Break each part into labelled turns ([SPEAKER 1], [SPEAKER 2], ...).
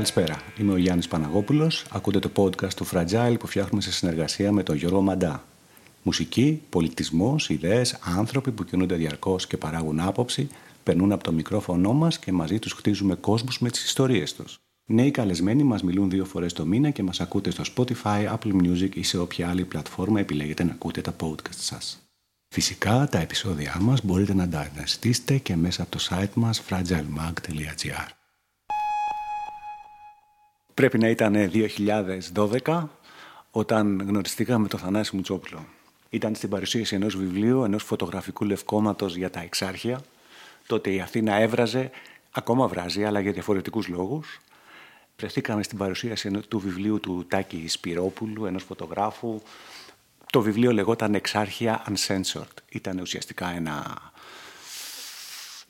[SPEAKER 1] Καλησπέρα, είμαι ο Γιάννης Παναγόπουλος. Ακούτε το podcast του Fragile που φτιάχνουμε σε συνεργασία με τον Γιώργο Μαντά. Μουσική, πολιτισμός, ιδέες, άνθρωποι που κινούνται διαρκώς και παράγουν άποψη, περνούν από το μικρόφωνο μας και μαζί τους χτίζουμε κόσμους με τις ιστορίες τους. Νέοι καλεσμένοι μας μιλούν δύο φορές το μήνα και μας ακούτε στο Spotify, Apple Music ή σε όποια άλλη πλατφόρμα επιλέγετε να ακούτε τα podcast σας. Φυσικά τα επεισόδια μας μπορείτε να τα αναζητήσετε και μέσα από το site μας fragilemag.gr Πρέπει να ήταν 2012 όταν γνωριστήκαμε το Θανάση Μουτσόπουλο. Ήταν στην παρουσίαση ενός βιβλίου, ενός φωτογραφικού λευκόματος για τα εξάρχεια. Τότε η Αθήνα έβραζε, ακόμα βράζει, αλλά για διαφορετικούς λόγους. Βρεθήκαμε στην παρουσίαση του βιβλίου του Τάκη Σπυρόπουλου, ενός φωτογράφου. Το βιβλίο λεγόταν «Εξάρχεια Uncensored». Ήταν ουσιαστικά ένα...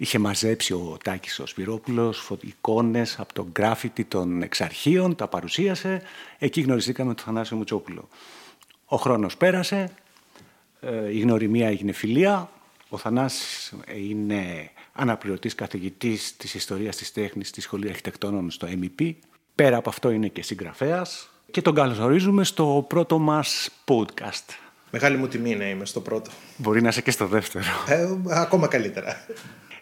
[SPEAKER 1] Είχε μαζέψει ο Τάκης ο Σπυρόπουλος εικόνες από τον γκράφιτι των εξαρχείων, τα παρουσίασε. Εκεί γνωριστήκαμε τον Θανάσιο Μουτσόπουλο. Ο χρόνος πέρασε, ε, η γνωριμία έγινε φιλία. Ο Θανάσης είναι αναπληρωτής καθηγητής της ιστορίας της τέχνης στη Σχολή Αρχιτεκτόνων στο MEP. Πέρα από αυτό είναι και συγγραφέας και τον καλωσορίζουμε στο πρώτο μας podcast.
[SPEAKER 2] Μεγάλη μου τιμή να είμαι στο πρώτο.
[SPEAKER 1] Μπορεί να είσαι και στο δεύτερο.
[SPEAKER 2] Ε, ακόμα καλύτερα.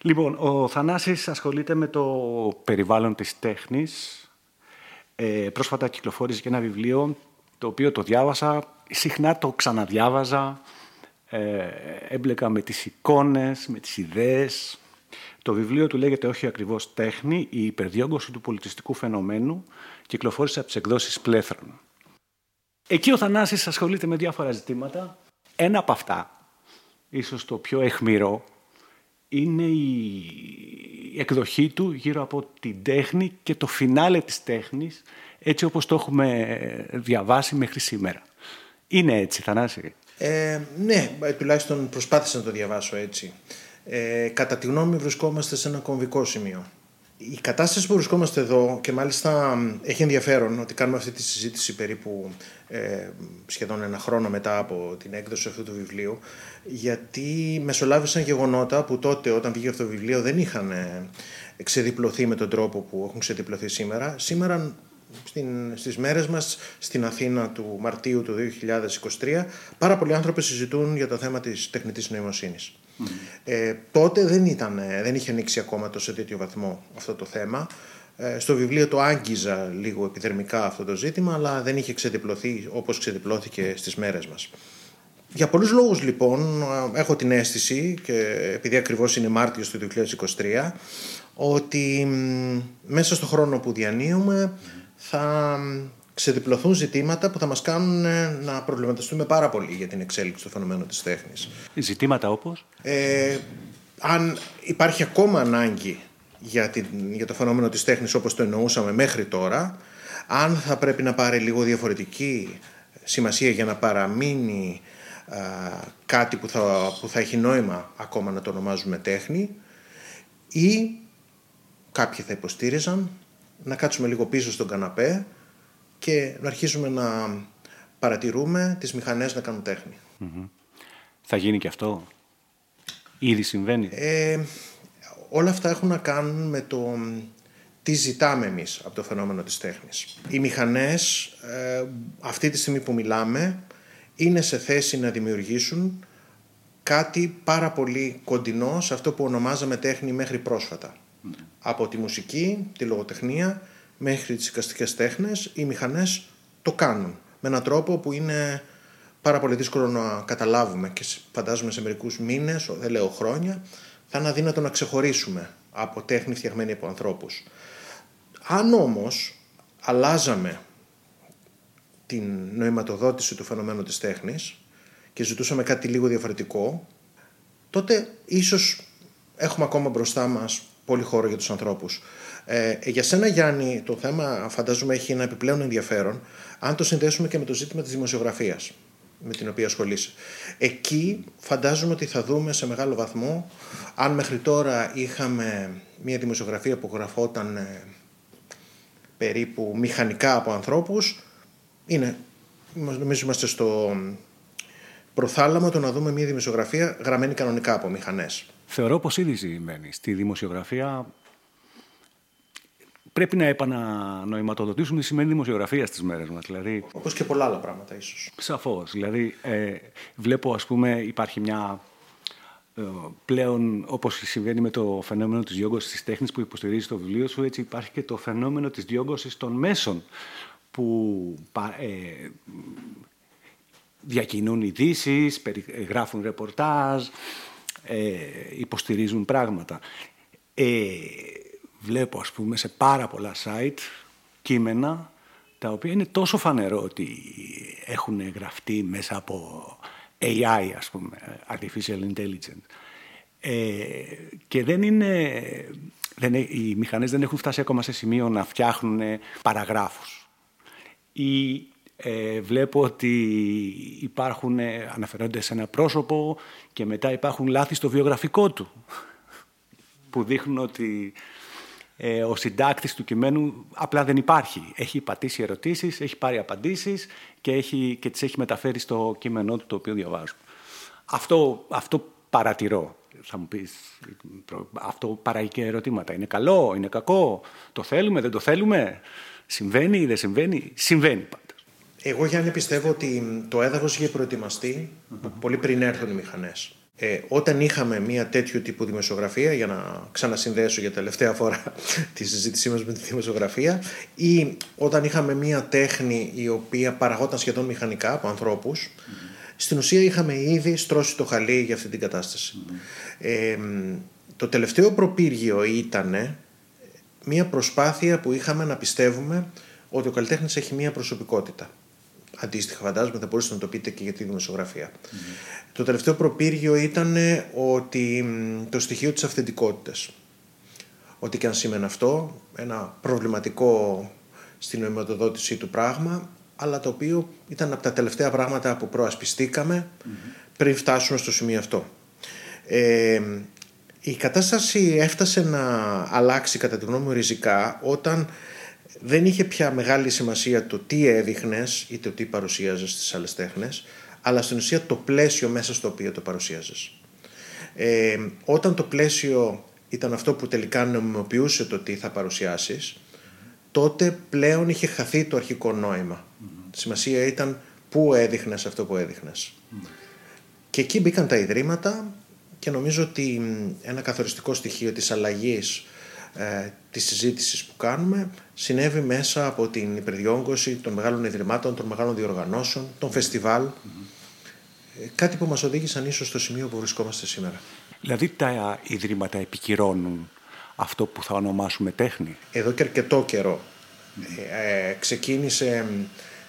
[SPEAKER 1] Λοιπόν, ο Θανάσης ασχολείται με το περιβάλλον της τέχνης. Ε, πρόσφατα κυκλοφόρησε και ένα βιβλίο το οποίο το διάβασα, συχνά το ξαναδιάβαζα, ε, έμπλεκα με τις εικόνες, με τις ιδέες. Το βιβλίο του λέγεται όχι ακριβώς τέχνη, η υπερδιόγκωση του πολιτιστικού φαινομένου, κυκλοφόρησε από τις εκδόσεις Πλέθρων. Εκεί ο Θανάσης ασχολείται με διάφορα ζητήματα. Ένα από αυτά, ίσως το πιο εχμηρό, είναι η εκδοχή του γύρω από την τέχνη και το φινάλε της τέχνης, έτσι όπως το έχουμε διαβάσει μέχρι σήμερα. Είναι έτσι, Θανάση;
[SPEAKER 2] Ε, ναι, τουλάχιστον προσπάθησα να το διαβάσω έτσι. Ε, κατά τη γνώμη μου βρισκόμαστε σε ένα κομβικό σημείο. Η κατάσταση που βρισκόμαστε εδώ και μάλιστα έχει ενδιαφέρον ότι κάνουμε αυτή τη συζήτηση περίπου ε, σχεδόν ένα χρόνο μετά από την έκδοση αυτού του βιβλίου γιατί μεσολάβησαν γεγονότα που τότε όταν βγήκε αυτό το βιβλίο δεν είχαν ε, ξεδιπλωθεί με τον τρόπο που έχουν ξεδιπλωθεί σήμερα. Σήμερα στην, στις μέρες μας στην Αθήνα του Μαρτίου του 2023 πάρα πολλοί άνθρωποι συζητούν για το θέμα της τεχνητής νοημοσύνης. Ε, τότε δεν, ήταν, δεν είχε ανοίξει ακόμα το σε τέτοιο βαθμό αυτό το θέμα. Ε, στο βιβλίο το άγγιζα λίγο επιδερμικά αυτό το ζήτημα, αλλά δεν είχε ξεδιπλωθεί όπως ξεδιπλώθηκε στις μέρες μας. Για πολλούς λόγους λοιπόν έχω την αίσθηση και επειδή ακριβώς είναι Μάρτιος του 2023 ότι μέσα στο χρόνο που διανύουμε θα ξεδιπλωθούν ζητήματα που θα μας κάνουν ε, να προβληματιστούμε πάρα πολύ για την εξέλιξη του φαινομένου της τέχνης.
[SPEAKER 1] Ζητήματα όπως;
[SPEAKER 2] Ε, αν υπάρχει ακόμα ανάγκη για, την, για το φαινόμενο της τέχνης όπως το εννοούσαμε μέχρι τώρα, αν θα πρέπει να πάρει λίγο διαφορετική σημασία για να παραμείνει κάτι που θα, που θα έχει νόημα ακόμα να το ονομάζουμε τέχνη ή κάποιοι θα υποστήριζαν να κάτσουμε λίγο πίσω στον καναπέ και να αρχίσουμε να παρατηρούμε τις μηχανές να κάνουν
[SPEAKER 1] Θα γίνει και αυτό; Ήδη συμβαίνει;
[SPEAKER 2] Ε, όλα αυτά έχουν να κάνουν με το τι ζητάμε εμείς από το φαινόμενο της τέχνης. Οι μηχανές ε, αυτή τη στιγμή που μιλάμε είναι σε θέση να δημιουργήσουν κάτι πάρα πολύ κοντινό σε αυτό που ονομάζαμε τέχνη μέχρι πρόσφατα. Από τη μουσική, τη λογοτεχνία μέχρι τις οικαστικές τέχνες, οι μηχανές το κάνουν με έναν τρόπο που είναι πάρα πολύ δύσκολο να καταλάβουμε και φαντάζομαι σε μερικούς μήνες, δεν λέω χρόνια, θα είναι αδύνατο να ξεχωρίσουμε από τέχνη φτιαγμένη από ανθρώπους. Αν όμως αλλάζαμε την νοηματοδότηση του φαινομένου της τέχνης και ζητούσαμε κάτι λίγο διαφορετικό, τότε ίσως έχουμε ακόμα μπροστά μας πολύ χώρο για τους ανθρώπους. Ε, για σένα Γιάννη το θέμα φαντάζομαι έχει ένα επιπλέον ενδιαφέρον αν το συνδέσουμε και με το ζήτημα της δημοσιογραφίας με την οποία ασχολείσαι. Εκεί φαντάζομαι ότι θα δούμε σε μεγάλο βαθμό αν μέχρι τώρα είχαμε μια δημοσιογραφία που γραφόταν ε, περίπου μηχανικά από ανθρώπους είναι, νομίζω είμαστε στο προθάλαμο το να δούμε μια δημοσιογραφία γραμμένη κανονικά από μηχανές.
[SPEAKER 1] Θεωρώ πως ήδη συμβαίνει. Στη δημοσιογραφία πρέπει να επανανοηματοδοτήσουμε τι σημαίνει δημοσιογραφία στις μέρες μας. Δηλαδή,
[SPEAKER 2] Όπως και πολλά άλλα πράγματα ίσως.
[SPEAKER 1] Σαφώς. Δηλαδή, ε, βλέπω, ας πούμε, υπάρχει μια ε, πλέον, όπως συμβαίνει με το φαινόμενο της διόγκωσης της τέχνης που υποστηρίζει το βιβλίο σου, έτσι υπάρχει και το φαινόμενο της διόγκωσης των μέσων που ε, διακινούν ειδήσεις, γράφουν ρεπορτάζ, ε, υποστηρίζουν πράγματα. Ε, βλέπω, ας πούμε, σε πάρα πολλά site κείμενα τα οποία είναι τόσο φανερό ότι έχουν γραφτεί μέσα από AI, ας πούμε, Artificial Intelligence. Ε, και δεν είναι, δεν, οι μηχανές δεν έχουν φτάσει ακόμα σε σημείο να φτιάχνουν παραγράφους. Ή ε, βλέπω ότι υπάρχουν, αναφερόνται σε ένα πρόσωπο και μετά υπάρχουν λάθη στο βιογραφικό του που δείχνουν ότι ε, ο συντάκτης του κειμένου απλά δεν υπάρχει. Έχει πατήσει ερωτήσεις, έχει πάρει απαντήσεις και, έχει, και τις έχει μεταφέρει στο κείμενό του το οποίο διαβάζω. Αυτό, αυτό παρατηρώ. Θα μου πεις, αυτό παράγει και ερωτήματα. Είναι καλό, είναι κακό, το θέλουμε, δεν το θέλουμε, συμβαίνει, δεν συμβαίνει, συμβαίνει πάντως.
[SPEAKER 2] Εγώ Γιάννη πιστεύω ότι το έδαφος είχε προετοιμαστεί πολύ πριν έρθουν οι μηχανές. Ε, όταν είχαμε μια τέτοιου τύπου δημοσιογραφία, για να ξανασυνδέσω για τελευταία φορά τη συζήτησή μας με τη δημοσιογραφία, ή όταν είχαμε μια τέχνη η οποία παραγόταν σχεδόν μηχανικά από ανθρώπους, στην ουσία είχαμε ήδη στρώσει το χαλί για αυτή την κατάσταση. Ε, το τελευταίο προπύργιο ήταν μια προσπάθεια που είχαμε να πιστεύουμε ότι ο καλλιτέχνης έχει μια προσωπικότητα. Αντίστοιχα, φαντάζομαι θα μπορούσατε να το πείτε και για τη δημοσιογραφία. Το τελευταίο προπύργιο ήταν ότι το στοιχείο της αυθεντικότητας. Ό,τι και αν σήμαινε αυτό, ένα προβληματικό στην νοηματοδότησή του πράγμα, αλλά το οποίο ήταν από τα τελευταία πράγματα που προασπιστηκαμε πριν φτάσουμε στο σημείο αυτό. Ε, η κατάσταση έφτασε να αλλάξει κατά τη γνώμη μου ριζικά όταν δεν είχε πια μεγάλη σημασία το τι έδειχνες ή το τι παρουσίαζες στις άλλες τέχνες, αλλά στην ουσία το πλαίσιο μέσα στο οποίο το παρουσίαζες. Ε, όταν το πλαίσιο ήταν αυτό που τελικά νομιμοποιούσε το τι θα παρουσιάσεις, τότε πλέον είχε χαθεί το αρχικό νόημα. Σημασία ήταν πού έδειχνες αυτό που έδειχνες. Και εκεί μπήκαν τα ιδρύματα και νομίζω ότι ένα καθοριστικό στοιχείο της αλλαγής ε, της συζήτησης που κάνουμε συνέβη μέσα από την υπερδιόγκωση των μεγάλων ιδρυμάτων, των μεγάλων διοργανώσεων, των φεστιβάλ. Ε, κάτι που μας οδήγησαν ίσως στο σημείο που βρισκόμαστε σήμερα.
[SPEAKER 1] Δηλαδή τα ιδρύματα επικυρώνουν αυτό που θα ονομάσουμε τέχνη;
[SPEAKER 2] Εδώ και αρκετό καιρό ε, ξεκίνησε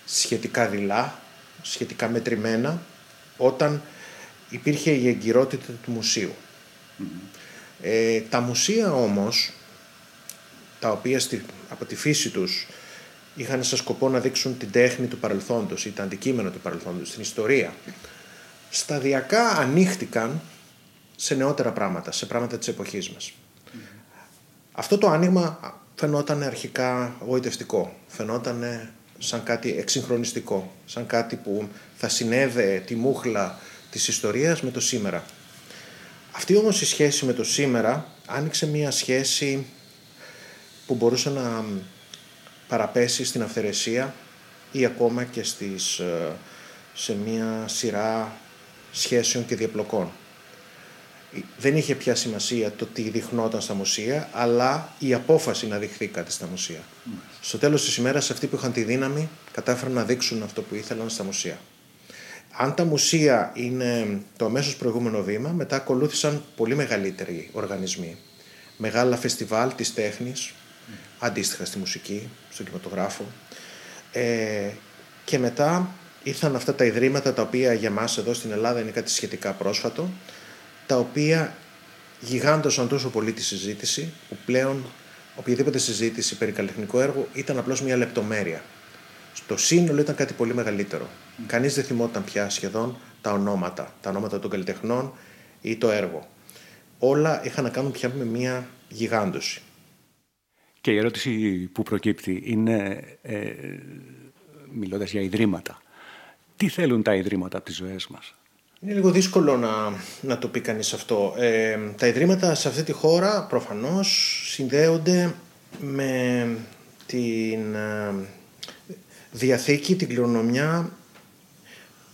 [SPEAKER 2] σχετικά δειλά, σχετικά μετρημένα, όταν υπήρχε η εγκυρότητα του μουσειου Ε, τα μουσεία όμως τα οποία στη, από τη φύση τους είχαν σαν σκοπό να δείξουν την τέχνη του παρελθόντος ή τα αντικείμενα του παρελθόντος, την ιστορία, σταδιακά ανοίχτηκαν σε νεότερα πράγματα, σε πράγματα της εποχής μας. Αυτό το άνοιγμα φαινόταν αρχικά γοητευτικό, φαινόταν σαν κάτι εξυγχρονιστικό, σαν κάτι που θα συνέδε τη μούχλα της ιστορίας με το σήμερα. Αυτή όμως η σχέση με το σήμερα άνοιξε μια σχέση που μπορούσε να παραπέσει στην αυθαιρεσία ή ακόμα και στις, ε, σε μια σειρά σχέσεων και διαπλοκών. Δεν είχε πια σημασία το τι δειχνόταν στα μουσεία, αλλά η απόφαση να δειχθεί κάτι στα μουσεία. Στο τέλος της ημέρας αυτοί που είχαν τη δύναμη κατάφεραν να δείξουν αυτό που ήθελαν στα μουσεία. Αν τα μουσεία είναι το αμέσως προηγούμενο βήμα, μετά ακολούθησαν πολύ μεγαλύτεροι οργανισμοί. Μεγάλα φεστιβάλ της τέχνης, αντίστοιχα στη μουσική, στον κινηματογράφο. Ε, και μετά ήρθαν αυτά τα ιδρύματα τα οποία για μας εδώ στην Ελλάδα είναι κάτι σχετικά πρόσφατο, τα οποία γιγάντωσαν τόσο πολύ τη συζήτηση που πλέον οποιαδήποτε συζήτηση περί καλλιτεχνικού έργου ήταν απλώς μια λεπτομέρεια. Στο σύνολο ήταν κάτι πολύ μεγαλύτερο. Mm. Κανείς δεν θυμόταν πια σχεδόν τα ονόματα, τα ονόματα των καλλιτεχνών ή το έργο. Όλα είχαν να κάνουν πια με μια γιγάντωση.
[SPEAKER 1] Και η ερώτηση που προκύπτει είναι, ε, μιλώντας για ιδρύματα, τι θέλουν τα ιδρύματα από τις ζωές μας;
[SPEAKER 2] Είναι λίγο δύσκολο να, να το πει κανείς αυτό. Ε, τα ιδρύματα σε αυτή τη χώρα προφανώς συνδέονται με την ε, διαθήκη, την κληρονομιά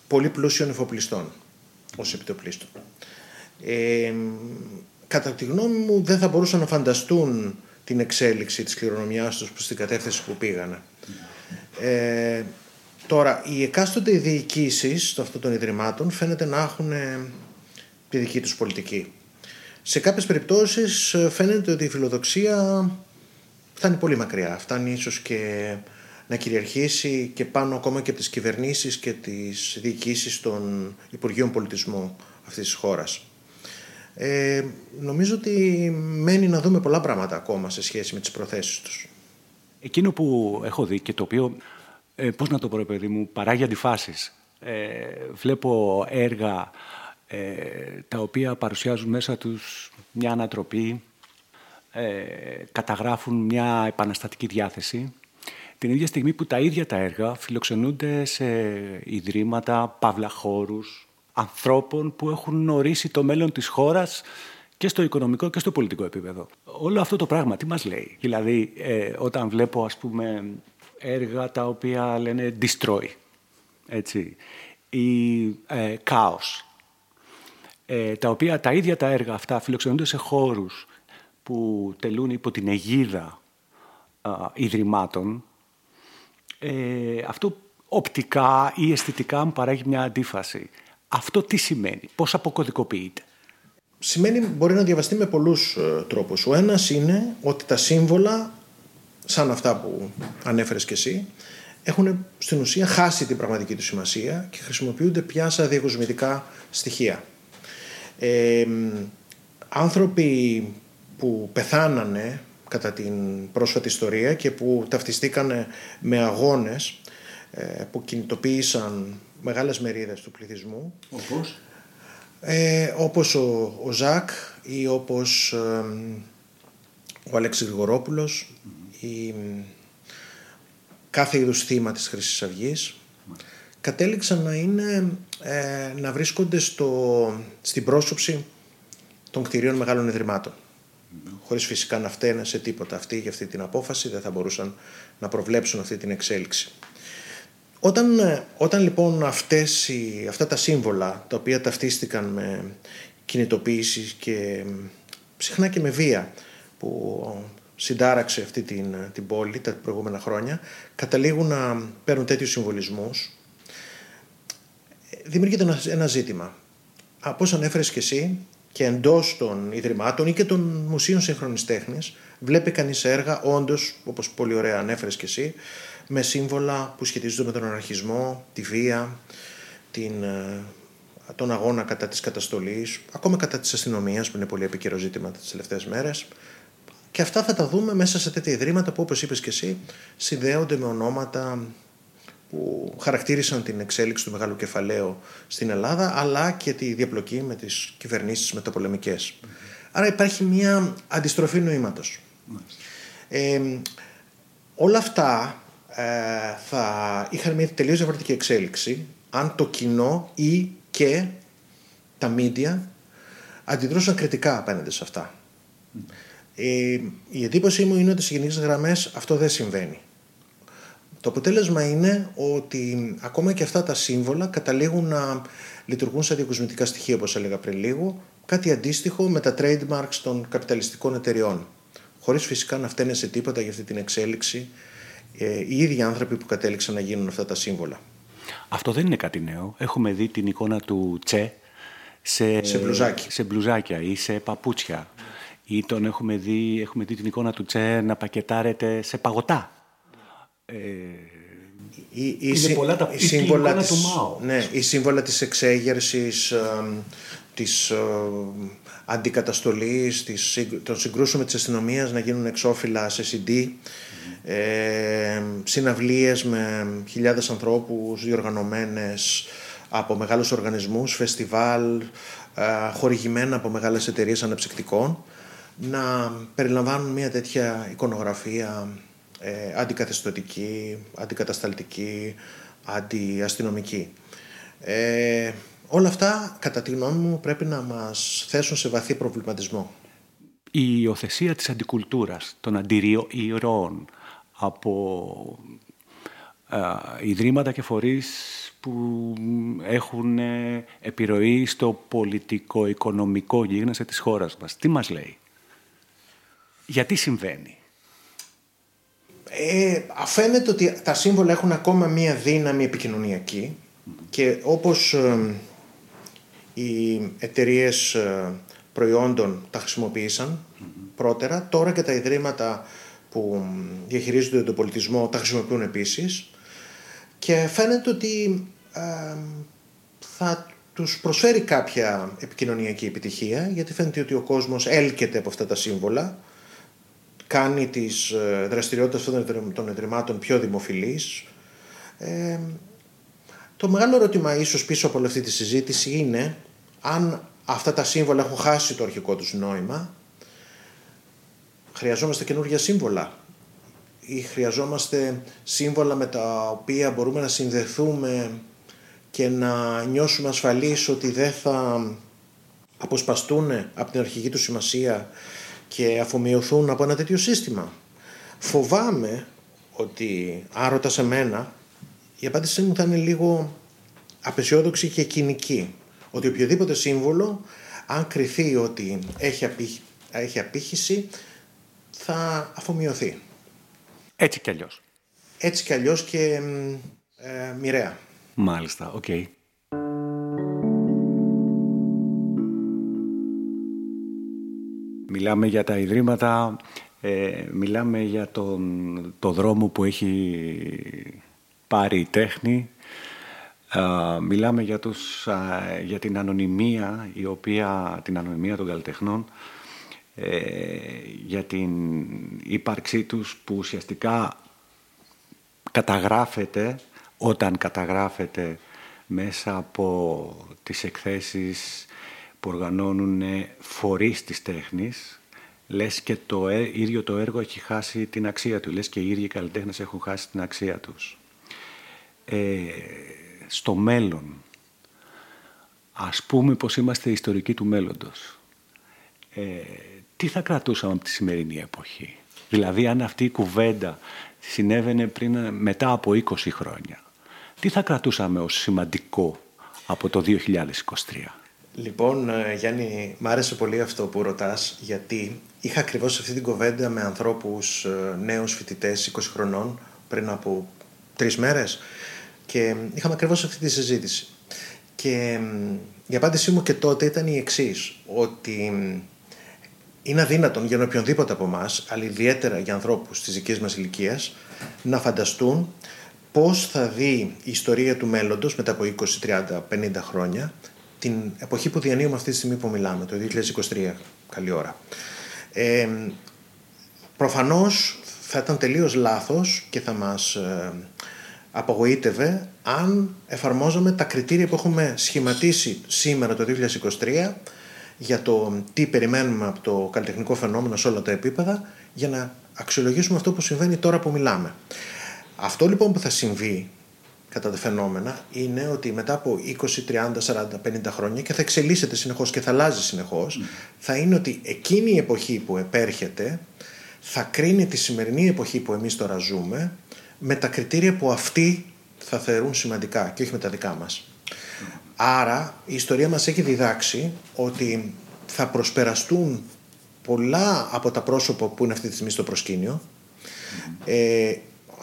[SPEAKER 2] πολύ πλούσιων εφοπλιστών ως επιτοπλίστων. Ε, κατά τη γνώμη μου δεν θα μπορούσαν να φανταστούν την εξέλιξη της κληρονομιάς τους προς την κατεύθυνση που πήγανε. Ε, τώρα, οι εκάστοτε διοικήσεις αυτών των ιδρυμάτων φαίνεται να έχουν ε, τη δική τους πολιτική. Σε κάποιες περιπτώσεις ε, φαίνεται ότι η φιλοδοξία φτάνει πολύ μακριά. Φτάνει ίσως και να κυριαρχήσει και πάνω ακόμα και από τις κυβερνήσεις και τις διοικήσεις των Υπουργείων Πολιτισμού αυτής της χώρας. Ε, νομίζω ότι μένει να δούμε πολλά πράγματα ακόμα σε σχέση με τις προθέσεις τους.
[SPEAKER 1] Εκείνο που έχω δει και το οποίο, ε, πώς να το πω παιδί μου, παράγει αντιφάσεις. Ε, βλέπω έργα ε, τα οποία παρουσιάζουν μέσα τους μια ανατροπή, ε, καταγράφουν μια επαναστατική διάθεση την ίδια στιγμή που τα ίδια τα έργα φιλοξενούνται σε ιδρύματα, παύλα χώρους, ανθρώπων που έχουν ορίσει το μέλλον της χώρας και στο οικονομικό και στο πολιτικό επίπεδο. Όλο αυτό το πράγμα τι μας λέει; Δηλαδή ε, όταν βλέπω ας πούμε έργα τα οποία λένε destroy έτσι, ή ε, chaos ε, τα οποία τα ίδια τα έργα αυτά φιλοξενούνται σε χώρους που τελούν υπό την αιγίδα ιδρυμάτων ε, αυτό οπτικά ή αισθητικά μου παράγει μια αντίφαση. Αυτό τι σημαίνει, πώς αποκωδικοποιείται;
[SPEAKER 2] Σημαίνει, μπορεί να διαβαστεί με πολλούς ε, τρόπους. Ο ένας είναι ότι τα σύμβολα, σαν αυτά που ανέφερες και εσύ, έχουν στην ουσία χάσει την πραγματική τους σημασία και χρησιμοποιούνται πια σαν διακοσμητικά στοιχεία. Ε, άνθρωποι που πεθάνανε κατά την πρόσφατη ιστορία και που ταυτιστήκαν με αγώνες ε, που κινητοποίησαν μεγάλες μερίδες του πληθυσμού.
[SPEAKER 1] Όπως;
[SPEAKER 2] Ε, όπως ο, ο Ζακ ή όπως ε, ο Αλέξης Γρηγορόπουλος ή κάθε είδους θύμα της Χρυσής Αυγής κατέληξαν να, είναι, ε, να βρίσκονται στο, στην πρόσωψη των κτηρίων μεγάλων ιδρυμάτων χωρίς φυσικά να φταίνε σε τίποτα αυτοί για αυτή την απόφαση, δεν θα μπορούσαν να προβλέψουν αυτή την εξέλιξη. Όταν, ε, όταν λοιπόν αυτές οι, αυτά τα σύμβολα τα οποία ταυτίστηκαν με κινητοποίησης και συχνά και με βία που συντάραξε αυτή την, την πόλη τα προηγούμενα χρόνια καταλήγουν να παίρνουν τέτοιους συμβολισμούς δημιουργείται ένα, ένα ζήτημα. Από όσο ανέφερες και εσύ και εντός των ιδρυμάτων ή και των μουσείων σύγχρονης τέχνης, βλέπει κανείς έργα, όντως, όπως πολύ ωραία ανέφερες και εσύ, με σύμβολα που σχετίζονται με τον αναρχισμό, τη βία, την, ε, τον αγώνα κατά της καταστολής, ακόμα κατά της αστυνομίας που είναι πολύ επίκαιρο ζήτημα τις τελευταίες μέρες. Και αυτά θα τα δούμε μέσα σε τέτοια ιδρύματα που όπως είπες και εσύ συνδέονται με ονόματα που χαρακτήρισαν την εξέλιξη του μεγάλου κεφαλαίου στην Ελλάδα αλλά και τη διαπλοκή με τις κυβερνήσεις μεταπολεμικές. Άρα υπάρχει μια αντιστροφή νοήματος. Ε, όλα αυτά ε, θα είχαν μια τελείως διαφορετική εξέλιξη αν το κοινό ή και τα μίντια αντιδρούσαν κριτικά απέναντι σε αυτά. Ε, η εντύπωσή μου είναι ότι σε γενικές γραμμές αυτό δεν συμβαίνει. Το αποτέλεσμα είναι ότι ακόμα και αυτά τα σύμβολα καταλήγουν να λειτουργούν σαν διακοσμητικά στοιχεία, όπως έλεγα πριν λίγο, κάτι αντίστοιχο με τα trademarks των καπιταλιστικών εταιριών. Χωρίς φυσικά να φταίνε σε τίποτα για αυτή την εξέλιξη ε, οι ίδιοι άνθρωποι που κατέληξαν να γίνουν αυτά τα σύμβολα.
[SPEAKER 1] Αυτό δεν είναι κάτι νέο. Έχουμε δει την εικόνα του Τσε σε,
[SPEAKER 2] σε, μπλουζάκι.
[SPEAKER 1] σε μπλουζάκια ή σε παπούτσια. Ή τον έχουμε δει, έχουμε δει την εικόνα του Τσε να πακετάρεται σε παγωτά. Ε,
[SPEAKER 2] η, η, είναι πολλά τα η σύμβολα της, του Μάου. Ναι, η σύμβολα της εξέγερσης, ε, της ε, αντικαταστολής, της, των συγκρούσεων με της αστυνομίας να γίνουν εξώφυλλα σε CD, mm. Ε, συναυλίες με χιλιάδες ανθρώπους διοργανωμένες από μεγάλους οργανισμούς, φεστιβάλ, ε, χορηγημένα από μεγάλες εταιρείες αναψυκτικών, να περιλαμβάνουν μια τέτοια εικονογραφία ε, αντικαθεστωτική, αντικατασταλτική, αντιαστυνομική. Ε, όλα αυτά, κατά τη γνώμη μου, πρέπει να μας θέσουν σε βαθύ προβληματισμό.
[SPEAKER 1] Η υιοθεσία της αντικουλτούρας, των αντιρροών από ε, ιδρύματα και φορείς που έχουν ε, επιρροή στο πολιτικό-οικονομικό γίγνεσθε της χώρας μας. Τι μας λέει; Γιατί συμβαίνει;
[SPEAKER 2] Ε, φαίνεται ότι τα σύμβολα έχουν ακόμα μία δύναμη επικοινωνιακή και όπως ε, οι εταιρείες ε, προϊόντων τα χρησιμοποίησαν πρώτερα, τώρα και τα ιδρύματα που διαχειρίζονται τον πολιτισμό τα χρησιμοποιούν επίσης και φαίνεται ότι θα τους προσφέρει κάποια επικοινωνιακή επιτυχία γιατί φαίνεται ότι ο κόσμος έλκεται από αυτά τα σύμβολα κάνει τις ε, δραστηριότητες αυτών των ιδρυμάτων πιο δημοφιλείς. Ε, το μεγάλο ερώτημα ίσως πίσω από όλη αυτή τη συζήτηση είναι αν αυτά τα σύμβολα έχουν χάσει το αρχικό τους νόημα χρειαζόμαστε καινούργια σύμβολα ή χρειαζόμαστε σύμβολα με τα οποία μπορούμε να συνδεθούμε και να νιώσουμε ασφαλείς ότι δεν θα αποσπαστούν από την αρχική τους σημασία και αφομοιωθούν από ένα τέτοιο σύστημα. Φοβάμαι ότι, αν ρωτάς εμένα, η απάντησή μου θα είναι λίγο απαισιόδοξη και κυνική. Ότι οποιοδήποτε σύμβολο, αν κριθεί ότι έχει, έχει απήχηση, θα αφομοιωθεί.
[SPEAKER 1] Έτσι κι αλλιώς.
[SPEAKER 2] Έτσι κι αλλιώς και ε, μοιραία.
[SPEAKER 1] Μάλιστα, OK. Okay. Μιλάμε για τα ιδρύματα, ε, μιλάμε για τον, το δρόμο που έχει πάρει η τέχνη, μιλάμε για, τους, για την ανωνυμία, η οποία, την ανωνυμία των καλλιτεχνών, ε, για την ύπαρξή τους που ουσιαστικά καταγράφεται όταν καταγράφεται μέσα από τις εκθέσεις που οργανώνουν φορείς της τέχνης, λες και το ε, ίδιο το έργο έχει χάσει την αξία του, λες και οι ίδιοι καλλιτέχνες έχουν χάσει την αξία τους. Ε, στο μέλλον, ας πούμε πως είμαστε ιστορικοί του μέλλοντος, ε, τι θα κρατούσαμε από τη σημερινή εποχή; Δηλαδή αν αυτή η κουβέντα συνέβαινε πριν, μετά από 20 χρόνια, τι θα κρατούσαμε ως σημαντικό από το 2023.
[SPEAKER 2] Λοιπόν, ε, Γιάννη, μ' άρεσε πολύ αυτό που ρωτάς, γιατί είχα ακριβώς αυτή την κοβέντα με ανθρώπους ε, νέους φοιτητές 20 χρονών πριν από τρεις μέρες και είχαμε ακριβώς αυτή τη συζήτηση. Και η απάντησή μου και τότε ήταν η εξής ότι είναι αδύνατον για οποιονδήποτε από εμάς, αλλά ιδιαίτερα για ανθρώπους της δικής μας ηλικίας, να φανταστούν πώς θα δει η ιστορία του μέλλοντος μετά από 20, 30, 50 χρόνια την εποχή που διανύουμε αυτή τη στιγμή που μιλάμε, το 2023, καλή ώρα. Ε, προφανώς θα ήταν τελείως λάθος και θα μας ε, απογοήτευε αν εφαρμόζαμε τα κριτήρια που έχουμε σχηματίσει σήμερα το 2023 για το τι περιμένουμε από το καλλιτεχνικό φαινόμενο σε όλα τα επίπεδα για να αξιολογήσουμε αυτό που συμβαίνει τώρα που μιλάμε. Αυτό λοιπόν που θα συμβεί κατά τα φαινόμενα είναι ότι μετά από 20, 30, 40, 50 χρόνια και θα εξελίσσεται συνεχώς και θα αλλάζει συνεχώς θα είναι ότι εκείνη η εποχή που επέρχεται θα κρίνει τη σημερινή εποχή που εμείς τώρα ζούμε με τα κριτήρια που αυτοί θα θεωρούν σημαντικά και όχι με τα δικά μας. Άρα η ιστορία μας έχει διδάξει ότι θα προσπεραστούν πολλά από τα πρόσωπα που είναι αυτή τη στιγμή στο προσκήνιο. Ε,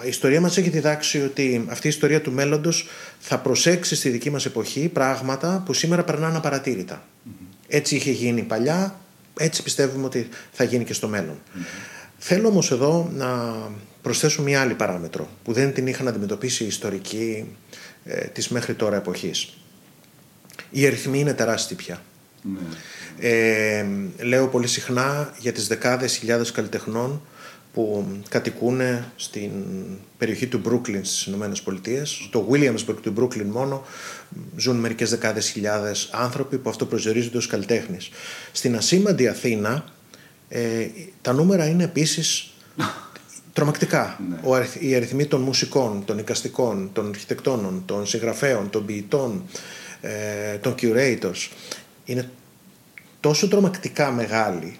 [SPEAKER 2] η ιστορία μας έχει διδάξει ότι αυτή η ιστορία του μέλλοντος θα προσέξει στη δική μας εποχή πράγματα που σήμερα περνάνε απαρατήρητα. Έτσι είχε γίνει παλιά, έτσι πιστεύουμε ότι θα γίνει και στο μέλλον. Θέλω όμως εδώ να προσθέσω μια άλλη παράμετρο που δεν την είχαν αντιμετωπίσει οι ιστορικοί ε, της μέχρι τώρα εποχής. Οι αριθμοί είναι τεράστιοι πια. Ναι. Ε, λέω πολύ συχνά για τις δεκάδες χιλιάδες καλλιτεχνών που κατοικούν στην περιοχή του Brooklyn στις Ηνωμένες Πολιτείες. Στο Williamsburg του Brooklyn μόνο ζουν μερικές δεκάδες χιλιάδες άνθρωποι που αυτό προσδιορίζονται ως καλλιτέχνες. Στην ασήμαντη Αθήνα ε, τα νούμερα είναι επίσης τρομακτικά. Ναι. οι αριθμοί των μουσικών, των οικαστικών, των αρχιτεκτόνων, των συγγραφέων, των ποιητών, ε, των curators είναι τόσο τρομακτικά μεγάλοι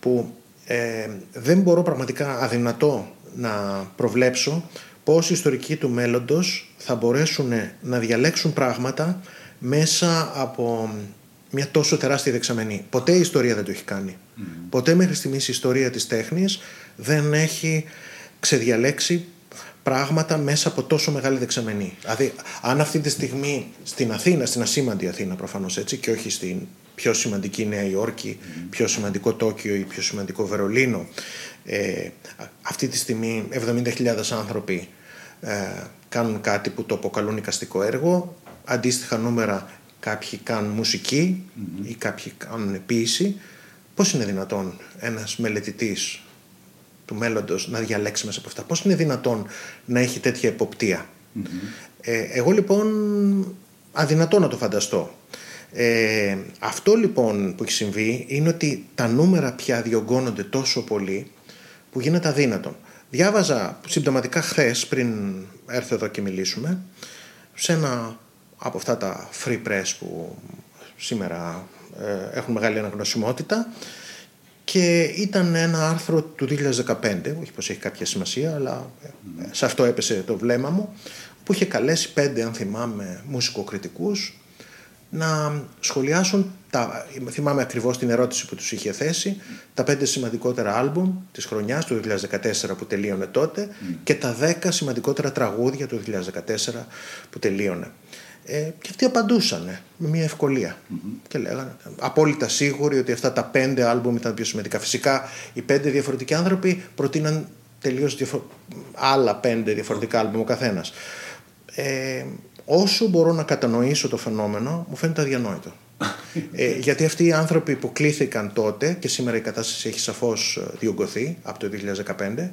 [SPEAKER 2] που ε, δεν μπορώ πραγματικά αδυνατό να προβλέψω πώς οι ιστορικοί του μέλλοντος θα μπορέσουν να διαλέξουν πράγματα μέσα από μια τόσο τεράστια δεξαμενή. Ποτέ η ιστορία δεν το έχει κάνει. Ποτέ μέχρι στιγμής η ιστορία της τέχνης δεν έχει ξεδιαλέξει πράγματα μέσα από τόσο μεγάλη δεξαμενή. Δηλαδή, αν αυτή τη στιγμή στην Αθήνα, στην ασήμαντη Αθήνα προφανώς έτσι και όχι στην πιο σημαντική Νέα Υόρκη, πιο σημαντικό Τόκιο ή πιο σημαντικό Βερολίνο, ε, αυτή τη στιγμή 70.000 άνθρωποι ε, κάνουν κάτι που το αποκαλούν οικαστικό έργο, αντίστοιχα νούμερα κάποιοι κάνουν μουσική ή κάποιοι κάνουν ποίηση. Πώς είναι δυνατόν ένας μελετητής του μέλλοντος να διαλέξει μέσα από αυτά. Πώς είναι δυνατόν να έχει τέτοια Ε, εγώ λοιπόν αδυνατό να το φανταστώ. Ε, αυτό λοιπόν που έχει συμβεί είναι ότι τα νούμερα πια διωγγώνονται τόσο πολύ που γίνεται αδύνατον. Διάβαζα συμπτωματικά χθες πριν έρθω εδώ και μιλήσουμε σε ένα από αυτά τα free press που σήμερα ε, έχουν μεγάλη αναγνωσιμότητα και ήταν ένα άρθρο του 2015, όχι πως έχει κάποια σημασία, αλλά ε, σε αυτό έπεσε το βλέμμα μου, που είχε καλέσει πέντε, αν θυμάμαι, μουσικοκριτικούς να σχολιάσουν, τα, θυμάμαι ακριβώς την ερώτηση που τους είχε θέσει, τα πέντε σημαντικότερα άλμπουμ της χρονιάς του 2014 που τελείωνε τότε και τα δέκα σημαντικότερα τραγούδια του 2014 που τελείωνε. Ε, και αυτοί απαντούσαν με μια ευκολια Και λέγανε απόλυτα σίγουροι ότι αυτά τα πέντε άλμπουμ ήταν πιο σημαντικά. Φυσικά οι πέντε διαφορετικοί άνθρωποι προτείναν τελείως διαφο... άλλα πέντε διαφορετικά άλμπουμ ο καθένας. Ε, όσο μπορώ να κατανοήσω το φαινόμενο μου φαίνεται αδιανόητο. ε, γιατί αυτοί οι άνθρωποι που κλήθηκαν τότε και σήμερα η κατάσταση έχει σαφώς ε, διωγγωθεί από το 2015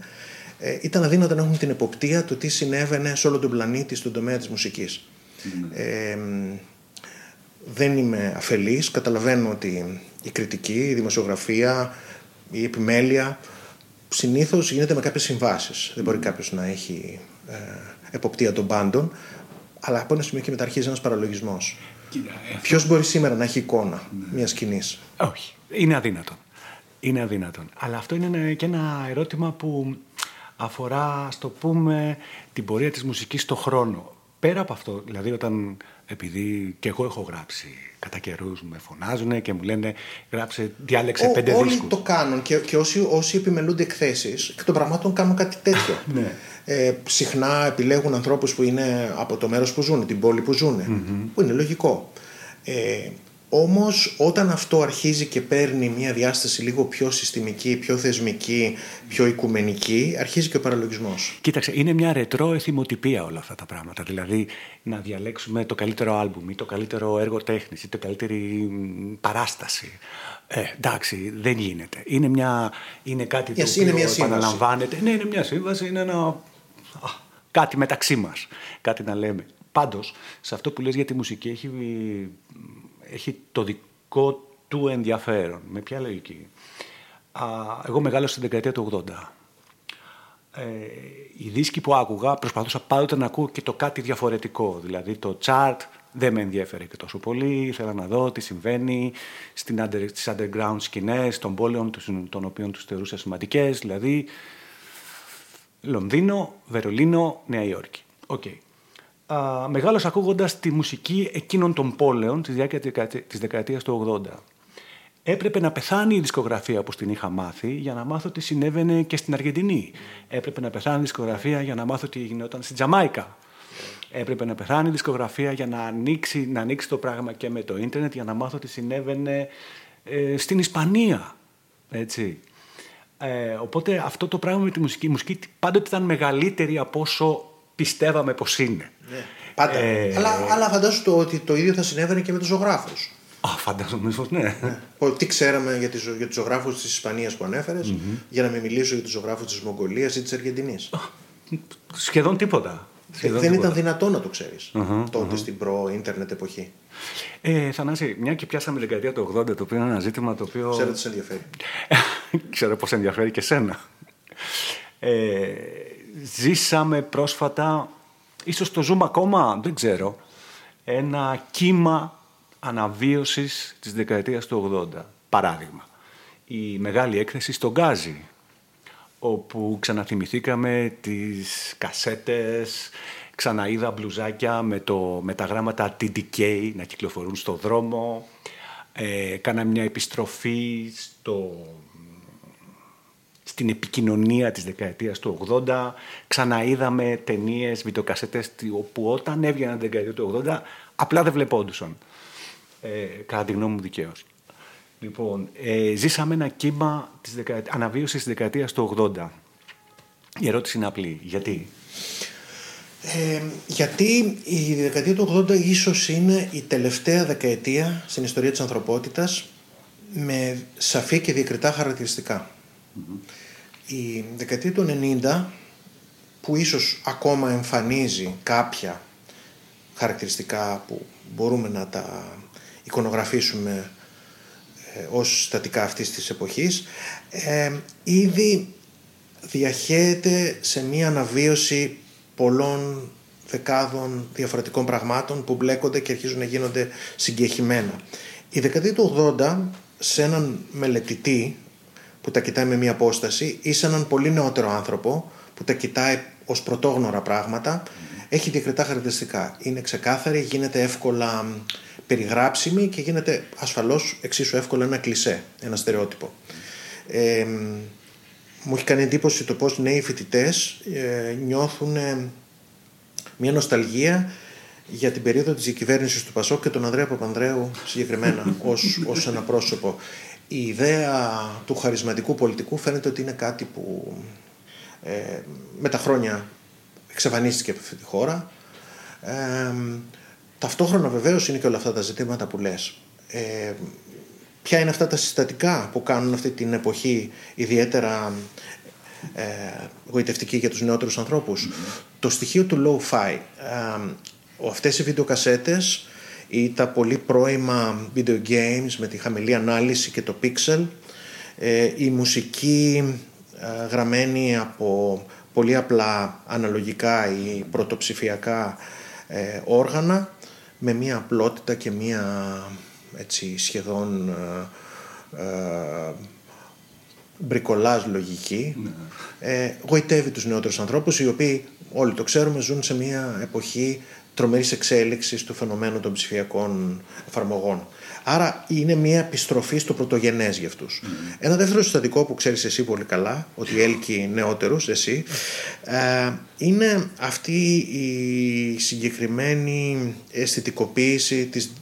[SPEAKER 2] ε, ήταν αδύνατο να έχουν την εποπτεία του τι συνέβαινε σε όλο τον πλανήτη στον τομέα της μουσικής. Ε, δεν είμαι αφελής, καταλαβαίνω ότι η κριτική, η δημοσιογραφία, η επιμέλεια συνήθως γίνεται με κάποιες συμβάσεις. Δεν μπορεί κάποιος να έχει ε, εποπτεία των πάντων, αλλά από ένα σημείο και μετά αρχίζει ένας παραλογισμός. Ε, Ποιος μπορεί σήμερα να έχει εικόνα ναι. μιας σκηνής;
[SPEAKER 1] Όχι, είναι αδύνατον. Είναι αδύνατον. Αλλά αυτό είναι και ένα ερώτημα που αφορά, στο πούμε, την πορεία της μουσικής στο χρόνο πέρα από αυτό, δηλαδή όταν, επειδή και εγώ έχω γράψει κατά καιρούς με φωνάζουν και μου λένε γράψε, διάλεξε Ο, πέντε
[SPEAKER 2] όλοι
[SPEAKER 1] δίσκους.
[SPEAKER 2] το κάνουν και, και όσοι, όσοι επιμελούνται εκθέσεις και των πραγμάτων κάνουν κάτι τέτοιο.
[SPEAKER 1] ναι.
[SPEAKER 2] ε, συχνά επιλέγουν ανθρώπους που είναι από το μέρος που ζουν, την πόλη που ζουν, που είναι λογικό. Ε, όμως όταν αυτό αρχίζει και παίρνει μια διάσταση λίγο πιο συστημική, πιο θεσμική, πιο οικουμενική, αρχίζει και ο παραλογισμός.
[SPEAKER 1] Κοίταξε, είναι μια ρετρό εθιμοτυπία όλα αυτά τα πράγματα. Δηλαδή να διαλέξουμε το καλύτερο άλμπουμ ή το καλύτερο έργο τέχνης ή το καλύτερη παράσταση. Ε, εντάξει, δεν γίνεται. Είναι, μια, είναι κάτι το
[SPEAKER 2] είναι οποίο
[SPEAKER 1] επαναλαμβάνεται. Ναι, είναι μια σύμβαση, είναι ένα... κάτι μεταξύ μας. Κάτι να λέμε. Πάντως, σε αυτό που λες για τη μουσική έχει έχει το δικό του ενδιαφέρον. Με ποια λογική. Α, εγώ μεγάλωσα στην δεκαετία του 80. Ε, οι δίσκοι που άκουγα προσπαθούσα πάντοτε να ακούω και το κάτι διαφορετικό. Δηλαδή το chart δεν με ενδιαφέρει και τόσο πολύ. Ήθελα να δω τι συμβαίνει στην under, στις underground σκηνές των πόλεων των οποίων τους θεωρούσα σημαντικές. Δηλαδή Λονδίνο, Βερολίνο, Νέα Υόρκη. Okay α, μεγάλωσα ακούγοντας τη μουσική εκείνων των πόλεων της διάρκεια της δεκαετίας του 80. Έπρεπε να πεθάνει η δισκογραφία που την είχα μάθει για να μάθω τι συνέβαινε και στην Αργεντινή. Έπρεπε να πεθάνει η δισκογραφία για να μάθω τι γινόταν στην Τζαμάικα. Έπρεπε να πεθάνει η δισκογραφία για να ανοίξει, να ανοίξει το πράγμα και με το ίντερνετ για να μάθω τι συνέβαινε ε, στην Ισπανία. Έτσι. Ε, οπότε αυτό το πράγμα με τη μουσική, η μουσική πάντοτε ήταν μεγαλύτερη από όσο πιστεύαμε πως είναι.
[SPEAKER 2] Ναι. Πάντα. Ε, αλλά, αλλά φαντάζομαι το ότι το ίδιο θα συνέβαινε και με τους ζωγράφους.
[SPEAKER 1] Α, φαντάζομαι πως ναι. ναι.
[SPEAKER 2] Τι ξέραμε για, τις, για τους ζωγράφους της Ισπανίας που ανέφερες για να μην μιλήσω για τους ζωγράφους της Μογγολίας ή της Αργεντινής.
[SPEAKER 1] Σχεδόν τίποτα.
[SPEAKER 2] Σχεδόν δεν τίποτα. ήταν δυνατό να το ξέρεις uh-huh, τότε uh-huh. στην προ-ίντερνετ εποχή.
[SPEAKER 1] Ε, Θανάση, μια και πιάσαμε την δεκαετία του 80, το οποίο είναι ένα ζήτημα το οποίο.
[SPEAKER 2] Ξέρω τι σε ενδιαφέρει.
[SPEAKER 1] Ξέρω πως ενδιαφέρει και σένα. Ε, ζήσαμε πρόσφατα ίσως το ζούμε ακόμα, δεν ξέρω, ένα κύμα αναβίωσης της δεκαετίας του 80. Παράδειγμα, η μεγάλη έκθεση στο Γκάζι, όπου ξαναθυμηθήκαμε τις κασέτες, ξαναείδα μπλουζάκια με, το, με τα γράμματα TDK να κυκλοφορούν στο δρόμο, ε, κάνα μια επιστροφή στο, στην επικοινωνία της δεκαετίας του 80. Ξαναείδαμε ταινίες, βιντεοκασέτες όπου όταν έβγαιναν την δεκαετία του 80 απλά δεν βλεπόντουσαν. Ε, κατά τη γνώμη μου δικαίως. Λοιπόν, ε, ζήσαμε ένα κύμα της δεκαετία, αναβίωσης της δεκαετίας του 80. Η ερώτηση είναι απλή. Γιατί;
[SPEAKER 2] Ε, γιατί η δεκαετία του 80 ίσως είναι η τελευταία δεκαετία στην ιστορία της ανθρωπότητας με σαφή και διακριτά Η δεκαετία του 90 που ίσως ακόμα εμφανίζει κάποια χαρακτηριστικά που μπορούμε να τα εικονογραφήσουμε ε, ως στατικά αυτής της εποχής ε, ήδη διαχέεται σε μία αναβίωση πολλών δεκάδων διαφορετικών πραγμάτων που μπλέκονται και αρχίζουν να γίνονται συγκεχημένα. Η δεκαετία του 80 σε έναν μελετητή που τα κοιτάει με μία απόσταση ή σε έναν πολύ νεότερο άνθρωπο που τα κοιτάει ως πρωτόγνωρα πράγματα έχει διακριτά χαρακτηριστικά. Είναι ξεκάθαρη, γίνεται εύκολα περιγράψιμη και γίνεται ασφαλώς εξίσου εύκολα ένα κλισέ, ένα στερεότυπο. Ε, μου έχει κάνει εντύπωση το πώς νέοι φοιτητές ε, νιώθουν μια νοσταλγία για την περίοδο της διακυβέρνησης του Πασόκ και τον Ανδρέα Παπανδρέου συγκεκριμένα ως, ως ένα πρόσωπο. Η ιδέα του χαρισματικού πολιτικού φαίνεται ότι είναι κάτι που ε, με τα χρόνια εξαφανίστηκε από αυτή τη χώρα. Ε, ταυτόχρονα βεβαίως είναι και όλα αυτά τα ζητήματα που λες. Ε, ποια είναι αυτά τα συστατικά που κάνουν αυτή την εποχή ιδιαίτερα ε, γοητευτική για τους νεότερους Το στοιχείο του low-fi, ε, αυτές οι βιντεοκασέτες ή τα πολύ πρώιμα video games με τη χαμηλή ανάλυση και το pixel, ε, η μουσική ε, γραμμένη από πολύ απλά αναλογικά ή πρωτοψηφιακά ε, όργανα με μία απλότητα και μία έτσι, σχεδόν ε, ε, μπρικολάζ λογική ναι. ε, γοητεύει τους νεότερους ανθρώπους οι οποίοι όλοι το ξέρουμε ζουν σε μια εποχή τρομερής εξέλιξης του φαινομένου των ψηφιακών εφαρμογών. Άρα είναι μια επιστροφή στο πρωτογενές για αυτούς. Mm. Ένα δεύτερο συστατικό που ξέρεις εσύ πολύ καλά, ότι έλκει νεότερους, εσύ, ε, είναι αυτή η συγκεκριμένη αισθητικοποίηση της,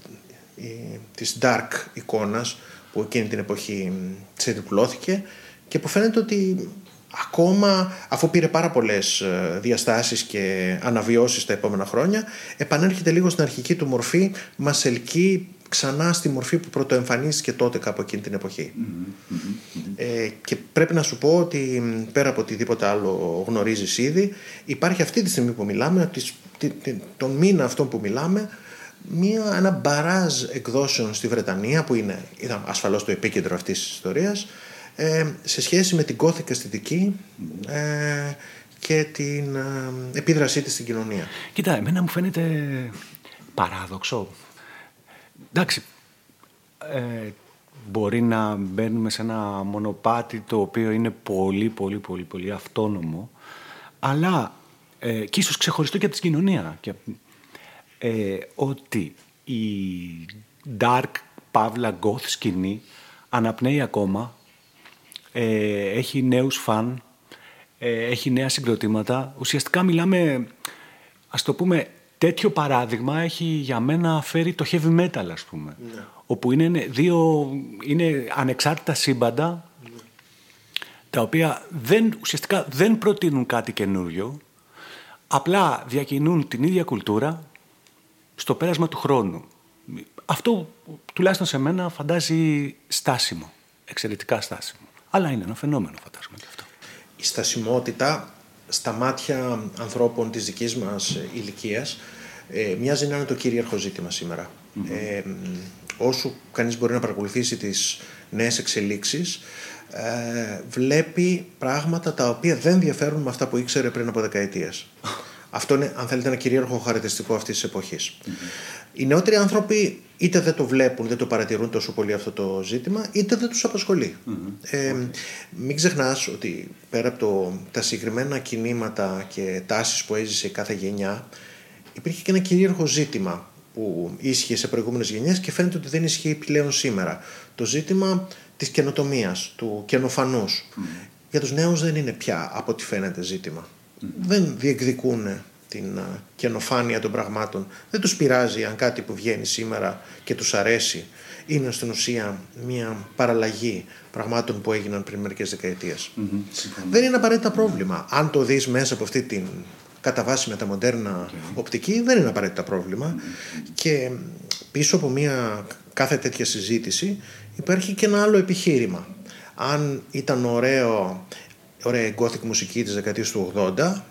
[SPEAKER 2] της dark εικόνας που εκείνη την εποχή ξεδιπλώθηκε και που φαίνεται ότι ακόμα αφού πήρε πάρα πολλές ε, διαστάσεις και αναβιώσεις τα επόμενα χρόνια επανέρχεται λίγο στην αρχική του μορφή μας ελκύει ξανά στη μορφή που πρωτοεμφανίστηκε τότε κάπου εκείνη την εποχη Ε, και πρέπει να σου πω ότι πέρα από οτιδήποτε άλλο γνωρίζεις ήδη υπάρχει αυτή τη στιγμή που μιλάμε τον μήνα αυτό που μιλάμε μια, ένα μπαράζ εκδόσεων στη Βρετανία που είναι, ήταν ασφαλώς το επίκεντρο αυτής της ιστορίας ε, σε σχέση με την κώθηκα αισθητική ε, και την ε, επίδρασή της στην κοινωνία.
[SPEAKER 1] Κοίτα, εμένα μου φαίνεται παράδοξο. Εντάξει, ε, μπορεί να μπαίνουμε σε ένα μονοπάτι το οποίο είναι πολύ, πολύ, πολύ, πολύ αυτόνομο, αλλά ε, και ίσως ξεχωριστό και από την κοινωνία. Και, ε, ότι η dark, παύλα, goth σκηνή αναπνέει ακόμα ε, έχει νέους φαν, ε, έχει νέα συγκροτήματα. Ουσιαστικά μιλάμε, ας το πούμε, τέτοιο παράδειγμα έχει για μένα φέρει το heavy metal, ας πούμε. Ναι. Όπου είναι δύο είναι ανεξάρτητα σύμπαντα, ναι. τα οποία δεν, ουσιαστικά δεν προτείνουν κάτι καινούριο, απλά διακινούν την ίδια κουλτούρα στο πέρασμα του χρόνου. Αυτό τουλάχιστον σε μένα φαντάζει στάσιμο, εξαιρετικά στάσιμο. Αλλά είναι ένα φαινόμενο, φαντάζομαι και αυτό.
[SPEAKER 2] Η στασιμότητα στα μάτια ανθρώπων της δικής μας ηλικίας ε, μοιάζει να είναι το κυρίαρχο ζήτημα Ε, όσο κανείς μπορεί να παρακολουθήσει τις νέες εξελίξεις ε, βλέπει πράγματα τα οποία δεν διαφέρουν με αυτά που ήξερε πριν από δεκαετίες. Αυτό είναι, αν θέλετε, ένα κυρίαρχο χαρακτηριστικό αυτής της εποχής. Οι νεότεροι άνθρωποι είτε δεν το βλέπουν, δεν το παρατηρούν τόσο πολύ αυτό το ζήτημα, είτε δεν τους απασχολει Ε, μην ξεχνάς ότι πέρα από το, τα συγκεκριμένα κινήματα και τάσεις που έζησε κάθε γενιά, υπήρχε και ένα κυρίαρχο ζήτημα που ίσχυε σε προηγούμενες γενιές και φαίνεται ότι δεν ισχύει πλέον σήμερα. Το ζήτημα της καινοτομίας, του καινοφανούς. Για τους νέους δεν είναι πια από ό,τι φαίνεται ζήτημα. Δεν διεκδικούν την καινοφάνεια των πραγμάτων. Δεν τους πειράζει αν κάτι που βγαίνει σήμερα και τους αρέσει είναι στην ουσία μια παραλλαγή πραγμάτων που έγιναν πριν μερικές δεκαετίες. Δεν είναι απαραίτητα πρόβλημα. Αν το δεις μέσα από αυτή την κατά βάση με τα μοντέρνα οπτική δεν είναι απαραίτητα πρόβλημα και πίσω από μια κάθε τέτοια συζήτηση υπάρχει και ένα άλλο επιχείρημα. Αν ήταν ωραίο, ωραία gothic μουσική της δεκαετίας του 80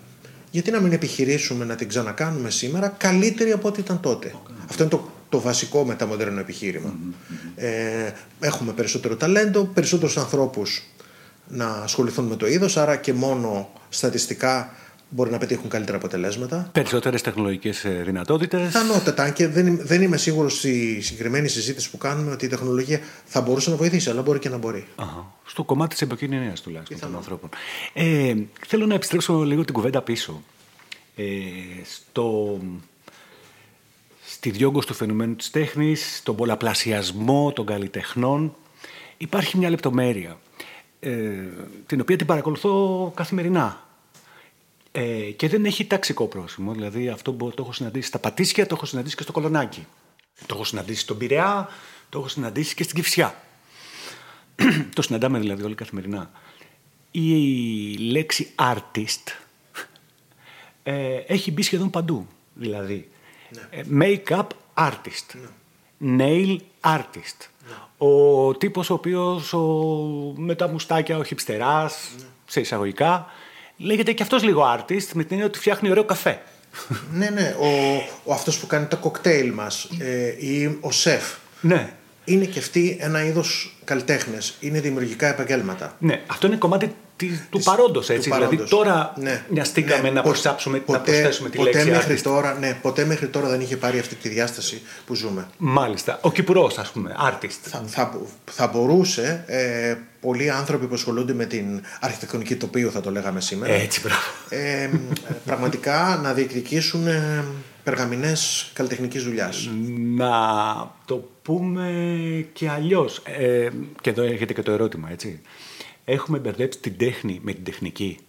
[SPEAKER 2] γιατί να μην επιχειρήσουμε να την ξανακάνουμε σήμερα καλύτερη από ό,τι ήταν τότε. Αυτό είναι το, το βασικό μεταμοντέρνο επιχείρημα. Ε, έχουμε περισσότερο ταλέντο, περισσότερους ανθρώπους να ασχοληθούν με το είδος, άρα και μόνο στατιστικά μπορεί να πετύχουν καλύτερα αποτελέσματα.
[SPEAKER 1] Περισσότερες τεχνολογικές ε, δυνατότητες.
[SPEAKER 2] Πιθανότατα. Και δεν, δεν είμαι σίγουρος στη συγκεκριμένη συζήτηση που κάνουμε ότι η τεχνολογία θα μπορούσε να βοηθήσει, αλλά μπορεί και να μπορεί.
[SPEAKER 1] Αχα. Στο κομμάτι της επικοινωνίας τουλάχιστον των ανθρώπων. Ε, θέλω να επιστρέψω λίγο την κουβέντα πίσω. Ε, στο, στη διόγκωση του φαινομένου της τέχνης, στον πολλαπλασιασμό των καλλιτεχνών, υπάρχει μια λεπτομέρεια, ε, την οποία την παρακολουθώ καθημερινά. Ε, και δεν έχει ταξικό πρόσημο. Δηλαδή αυτό το έχω συναντήσει στα Πατήσια, το έχω συναντήσει και στο Κολονάκι. Το έχω συναντήσει στον Πειραιά, το έχω συναντήσει και στην Κυφσιά. το συναντάμε δηλαδή όλοι καθημερινά. Η λέξη artist ε, έχει μπει σχεδόν παντού. Δηλαδή, ναι. Ε, make-up artist, ναι. nail artist. Ναι. Ο τύπος ο οποίος ο, με τα μουστάκια, ο χιψτεράς, ναι. σε εισαγωγικά, λέγεται και αυτός λίγο artist με την έννοια ότι φτιάχνει ωραίο καφέ.
[SPEAKER 2] ναι, ναι. Ο, ο αυτός που κάνει τα κοκτέιλ μας ε, ή ο σεφ.
[SPEAKER 1] Ναι.
[SPEAKER 2] Είναι και αυτοί ένα είδος καλλιτέχνες. Είναι δημιουργικά επαγγέλματα.
[SPEAKER 1] Ναι, αυτό είναι κομμάτι του παρόντος, έτσι. Δηλαδή τώρα ναι. νοιαστήκαμε ναι. να προσθέσουμε, ποτέ, να προσθέσουμε τη
[SPEAKER 2] ποτέ
[SPEAKER 1] λέξη.
[SPEAKER 2] Μέχρι τώρα, ναι, ποτέ μέχρι τώρα δεν είχε πάρει αυτή τη διάσταση που ζούμε.
[SPEAKER 1] Μάλιστα. Ο Κυπουρό, ας πούμε, artist.
[SPEAKER 2] Θα, θα, θα μπορούσε ε, πολλοί άνθρωποι που ασχολούνται με την αρχιτεκτονική τοπίου, θα το λέγαμε σήμερα.
[SPEAKER 1] Έτσι, μπράβο.
[SPEAKER 2] Ε, πραγματικά να διεκδικήσουν ε, περγαμηνές καλλιτεχνικής δουλειάς.
[SPEAKER 1] Να το πούμε και αλλιώς. Ε, και εδώ έχετε και το ερώτημα, έτσι έχουμε μπερδέψει την τέχνη με την τεχνική.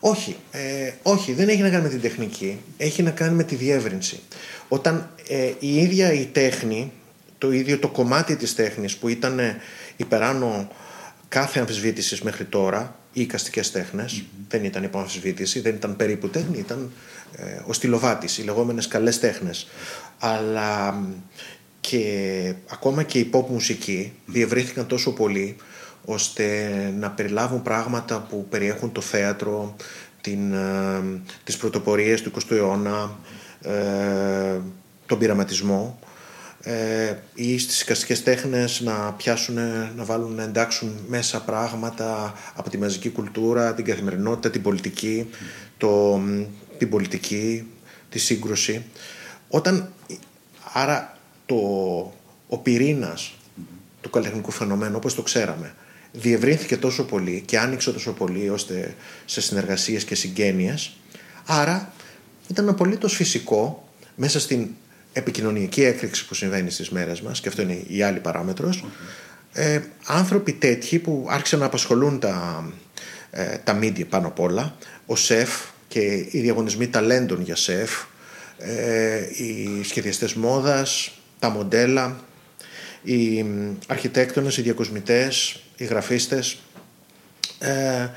[SPEAKER 2] Όχι, ε, όχι, δεν έχει να κάνει με την τεχνική, έχει να κάνει με τη διεύρυνση. Όταν ε, η ίδια η τέχνη, το ίδιο το κομμάτι της τέχνης που ήταν υπεράνω κάθε αμφισβήτησης μέχρι τώρα, οι οικαστικές δεν ήταν υπό αμφισβήτηση, δεν ήταν περίπου τέχνη, ήταν ε, ο στυλοβάτης, οι λεγόμενες καλές τέχνες. Αλλά και ακόμα και η pop μουσική διευρύθηκαν τόσο πολύ ώστε να περιλάβουν πράγματα που περιέχουν το θέατρο, την, ε, τις πρωτοπορίες του 20ου αιώνα, ε, τον πειραματισμό ε, ή στις εικαστικές τέχνες να πιάσουν, να βάλουν, να εντάξουν μέσα πράγματα από τη μαζική κουλτούρα, την καθημερινότητα, την πολιτική, το, την πολιτική, τη σύγκρουση. Όταν, άρα το, ο πυρήνας του καλλιτεχνικού φαινομένου όπως το ξέραμε διευρύνθηκε τόσο πολύ και άνοιξε τόσο πολύ ώστε σε συνεργασίες και συγγένειες. Άρα ήταν απολύτως φυσικό μέσα στην επικοινωνιακή έκρηξη που συμβαίνει στις μέρες μας και αυτό είναι η άλλη παράμετρος ε, άνθρωποι τέτοιοι που άρχισαν να απασχολούν τα, ε, τα media πάνω απ' όλα ο ΣΕΦ και οι διαγωνισμοί ταλέντων για ΣΕΦ ε, οι σχεδιαστές μόδας τα μοντέλα οι αρχιτέκτονες, οι διακοσμητές οι γραφίστες, ε,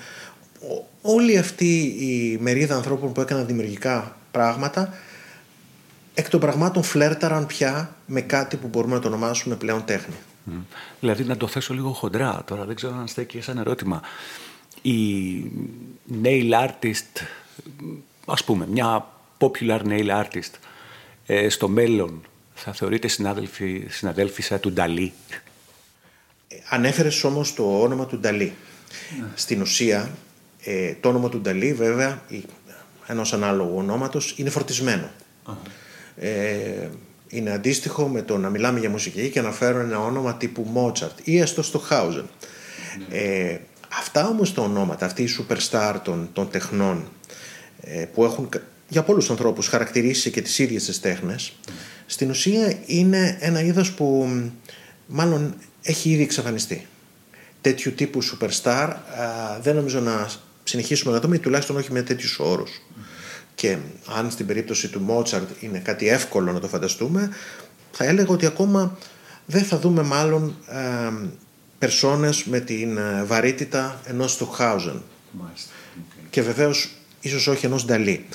[SPEAKER 2] όλη αυτή η μερίδα ανθρώπων που έκαναν δημιουργικά πράγματα εκ των πραγμάτων φλέρταραν πια με κάτι που μπορούμε να το ονομάσουμε πλέον τέχνη.
[SPEAKER 1] Δηλαδή να το θέσω λίγο χοντρά τώρα, δεν ξέρω αν στέκει σαν ερώτημα. Η nail artist, ας πούμε, μια popular nail artist ε, στο μέλλον θα θεωρείται συνάδελφη, συναδέλφισσα του Νταλή
[SPEAKER 2] Ανέφερες όμως το όνομα του Νταλή. Ναι. Στην ουσία, ε, το όνομα του Νταλή βέβαια, ενός ανάλογου ονόματος είναι Ε, είναι αντίστοιχο με το να μιλάμε για μουσική και να φέρω ένα όνομα τύπου Mozart ή έστω στο Χάουζεν. Ε, αυτά όμως τα ονόματα, αυτοί οι superstar των, των τεχνών ε, που έχουν για πολλούς ανθρώπους χαρακτηρίσει και τις ίδιες τις τέχνες στην ουσία είναι ένα είδος που μάλλον έχει ήδη εξαφανιστεί. Τέτοιου τύπου superstar δεν νομίζω να συνεχίσουμε να δούμε τουλάχιστον όχι με τέτοιους όρους. Και αν στην περίπτωση του Μότσαρτ είναι κάτι εύκολο να το φανταστούμε, θα έλεγα ότι ακόμα δεν θα δούμε μάλλον ε, περσόνες με την ε, βαρύτητα ενός του Χάουζεν. Και βεβαίως ίσως όχι ενός Νταλή.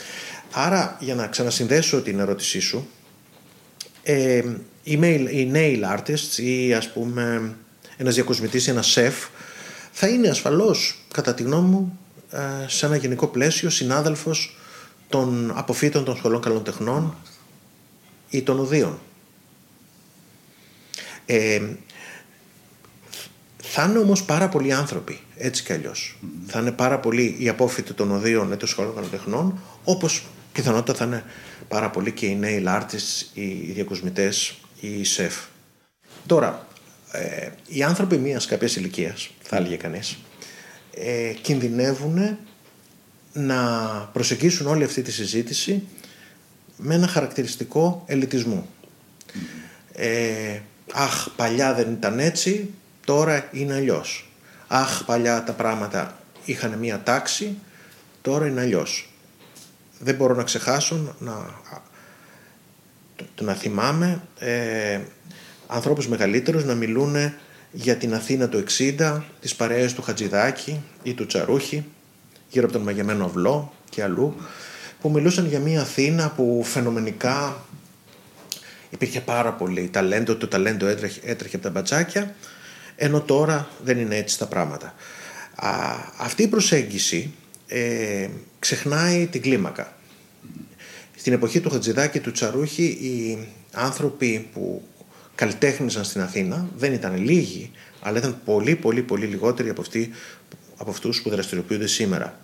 [SPEAKER 2] Άρα για να ξανασυνδέσω την ερώτησή σου, ε, οι, οι nail artists ή ας πούμε ένας διακοσμητής ή ένας σεφ θα είναι ασφαλώς κατά τη γνώμη μου ε, σε ένα γενικό πλαίσιο συνάδελφος των αποφύτων των σχολών καλών τεχνών ή των οδείων. Ε, θα είναι όμως πάρα πολλοί άνθρωποι, έτσι κι αλλιώς. Θα είναι πάρα πολλοί οι απόφοιτοι των οδείων ή των σχολών καλών τεχνών, όπως πιθανότητα θα είναι πάρα πολλοί και οι nail artists, οι διακοσμητές, οι σεφ. Τώρα, ε, οι άνθρωποι μιας κάποιας ηλικίας, θα έλεγε κανείς, ε, κινδυνεύουν να προσεγγίσουν όλη αυτή τη συζήτηση με ένα χαρακτηριστικό ελιτισμό. Ε, αχ, παλιά δεν ήταν έτσι, τώρα είναι αλλιώς. Αχ, παλιά τα πράγματα είχαν μία τάξη, τώρα είναι αλλιώς. Δεν μπορώ να ξεχάσω να, να θυμάμαι ε, ανθρώπους μεγαλύτερους να μιλούν για την Αθήνα του 60, τις παρέες του Χατζηδάκη ή του Τσαρούχη, γύρω από τον Μαγεμένο Αυλό και αλλού, που μιλούσαν για μια Αθήνα που φαινομενικά υπήρχε πάρα πολύ ταλέντο, το ταλέντο έτρεχε, έτρεχε από τα μπατσάκια, ενώ τώρα δεν είναι έτσι τα πράγματα. Α, αυτή η προσέγγιση ε, ξεχνάει την κλίμακα. Στην εποχή του Χατζηδάκη του Τσαρούχη οι άνθρωποι που καλλιτέχνησαν στην Αθήνα δεν ήταν λίγοι, αλλά ήταν πολύ πολύ πολύ λιγότεροι από, αυτοί, από αυτούς που δραστηριοποιούνται σήμερα.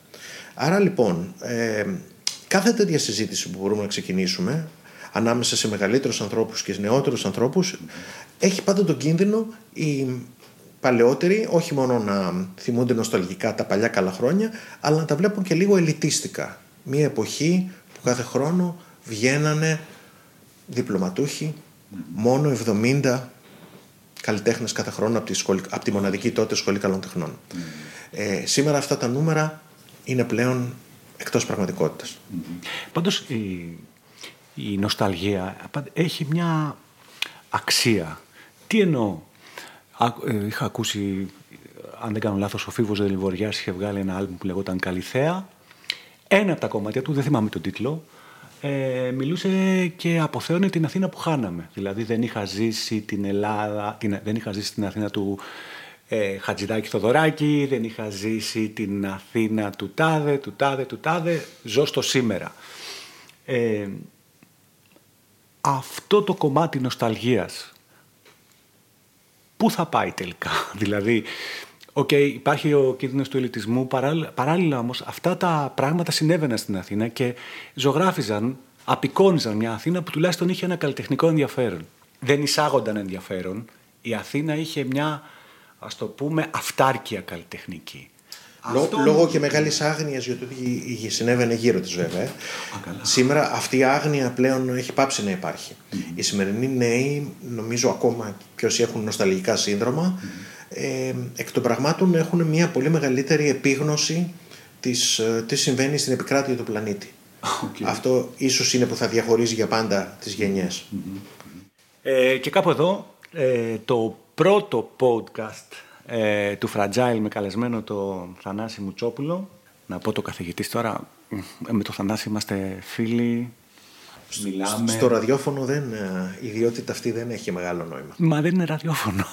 [SPEAKER 2] Άρα λοιπόν, ε, κάθε τέτοια συζήτηση που μπορούμε να ξεκινήσουμε ανάμεσα σε μεγαλύτερους ανθρώπους και σε νεότερους ανθρώπους έχει πάντα τον κίνδυνο οι παλαιότεροι όχι μόνο να θυμούνται νοσταλγικά τα παλιά καλά χρόνια αλλά να τα βλέπουν και λίγο ελιτίστικα. Μία εποχή που κάθε χρόνο βγαίνανε διπλωματούχοι μόνο 70 καλλιτέχνες κάθε χρόνο από τη, σχολή, από τη μοναδική τότε σχολή καλών τεχνών. Ε, σήμερα αυτά τα νούμερα είναι πλέον εκτός πραγματικότητας.
[SPEAKER 1] Πάντως η, η νοσταλγία έχει μια αξία. Τι εννοώ; Ε, είχα ακούσει, αν δεν κάνω λάθος, ο Φίβος Δελιβοριάς είχε βγάλει ένα άλμπου που λεγόταν Καλυθέα. Ένα από τα κομμάτια του, δεν θυμάμαι τον τίτλο, ε, μιλούσε και αποθέωνε την Αθήνα που χάναμε. Δηλαδή δεν είχα ζήσει την Ελλάδα, την, δεν είχα ζήσει την Αθήνα του ε, Χατζηδάκη Θοδωράκη, δεν είχα ζήσει την Αθήνα του τάδε, του τάδε, του τάδε, ζω στο σήμερα. Ε, αυτό το κομμάτι νοσταλγίας, πού θα πάει τελικά, δηλαδή OK, okay, υπάρχει ο κίνδυνος του ελιτισμού, παράλληλα, παράλληλα όμως αυτά τα πράγματα συνέβαιναν στην Αθήνα και ζωγράφιζαν, απεικόνιζαν μια Αθήνα που τουλάχιστον είχε ένα καλλιτεχνικό ενδιαφέρον. Δεν εισάγονταν ενδιαφέρον, η Αθήνα είχε μια, ας το πούμε, αυτάρκεια καλλιτεχνική.
[SPEAKER 2] Αυτό... Λόγω και μεγάλης άγνοιας για το τι συνέβαινε γύρω της, βέβαια. Σήμερα αυτή η άγνοια πλέον έχει πάψει να υπάρχει. Οι σημερινοί νέοι, νομίζω ακόμα και όσοι έχουν νοσταλγικά σύνδρομα, ε, εκ των πραγμάτων έχουν μια πολύ μεγαλύτερη επίγνωση της, ε, τι συμβαίνει στην επικράτεια του πλανήτη. Αυτό ίσως είναι που θα διαχωρίζει για πάντα τις γενιες
[SPEAKER 1] Ε, και κάπου εδώ ε, το πρώτο podcast ε, του Fragile με καλεσμένο το Θανάση Μουτσόπουλο. Να πω το καθηγητής τώρα, με το Θανάση είμαστε φίλοι,
[SPEAKER 2] Μιλάμε... Στο ραδιόφωνο δεν, η ιδιότητα αυτή δεν έχει μεγάλο νόημα.
[SPEAKER 1] Μα δεν είναι ραδιόφωνο.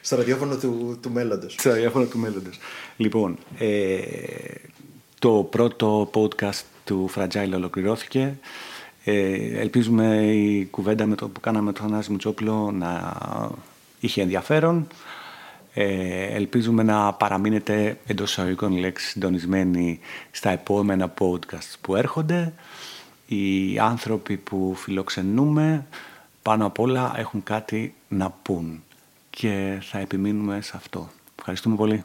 [SPEAKER 2] Στο ραδιόφωνο του, του μέλλοντος.
[SPEAKER 1] Στο ραδιόφωνο του μέλλοντος. Λοιπόν, ε, το πρώτο podcast του Fragile ολοκληρώθηκε. Ε, ελπίζουμε η κουβέντα με το που κάναμε το Θανάση Μουτσόπουλο να είχε ενδιαφέρον. Ε, ελπίζουμε να παραμείνετε εντός εισαγωγικών λέξη συντονισμένοι στα επόμενα podcast που έρχονται. Οι άνθρωποι που φιλοξενούμε πάνω απ' όλα έχουν κάτι να πούν και θα επιμείνουμε σε αυτό. Ευχαριστούμε πολύ.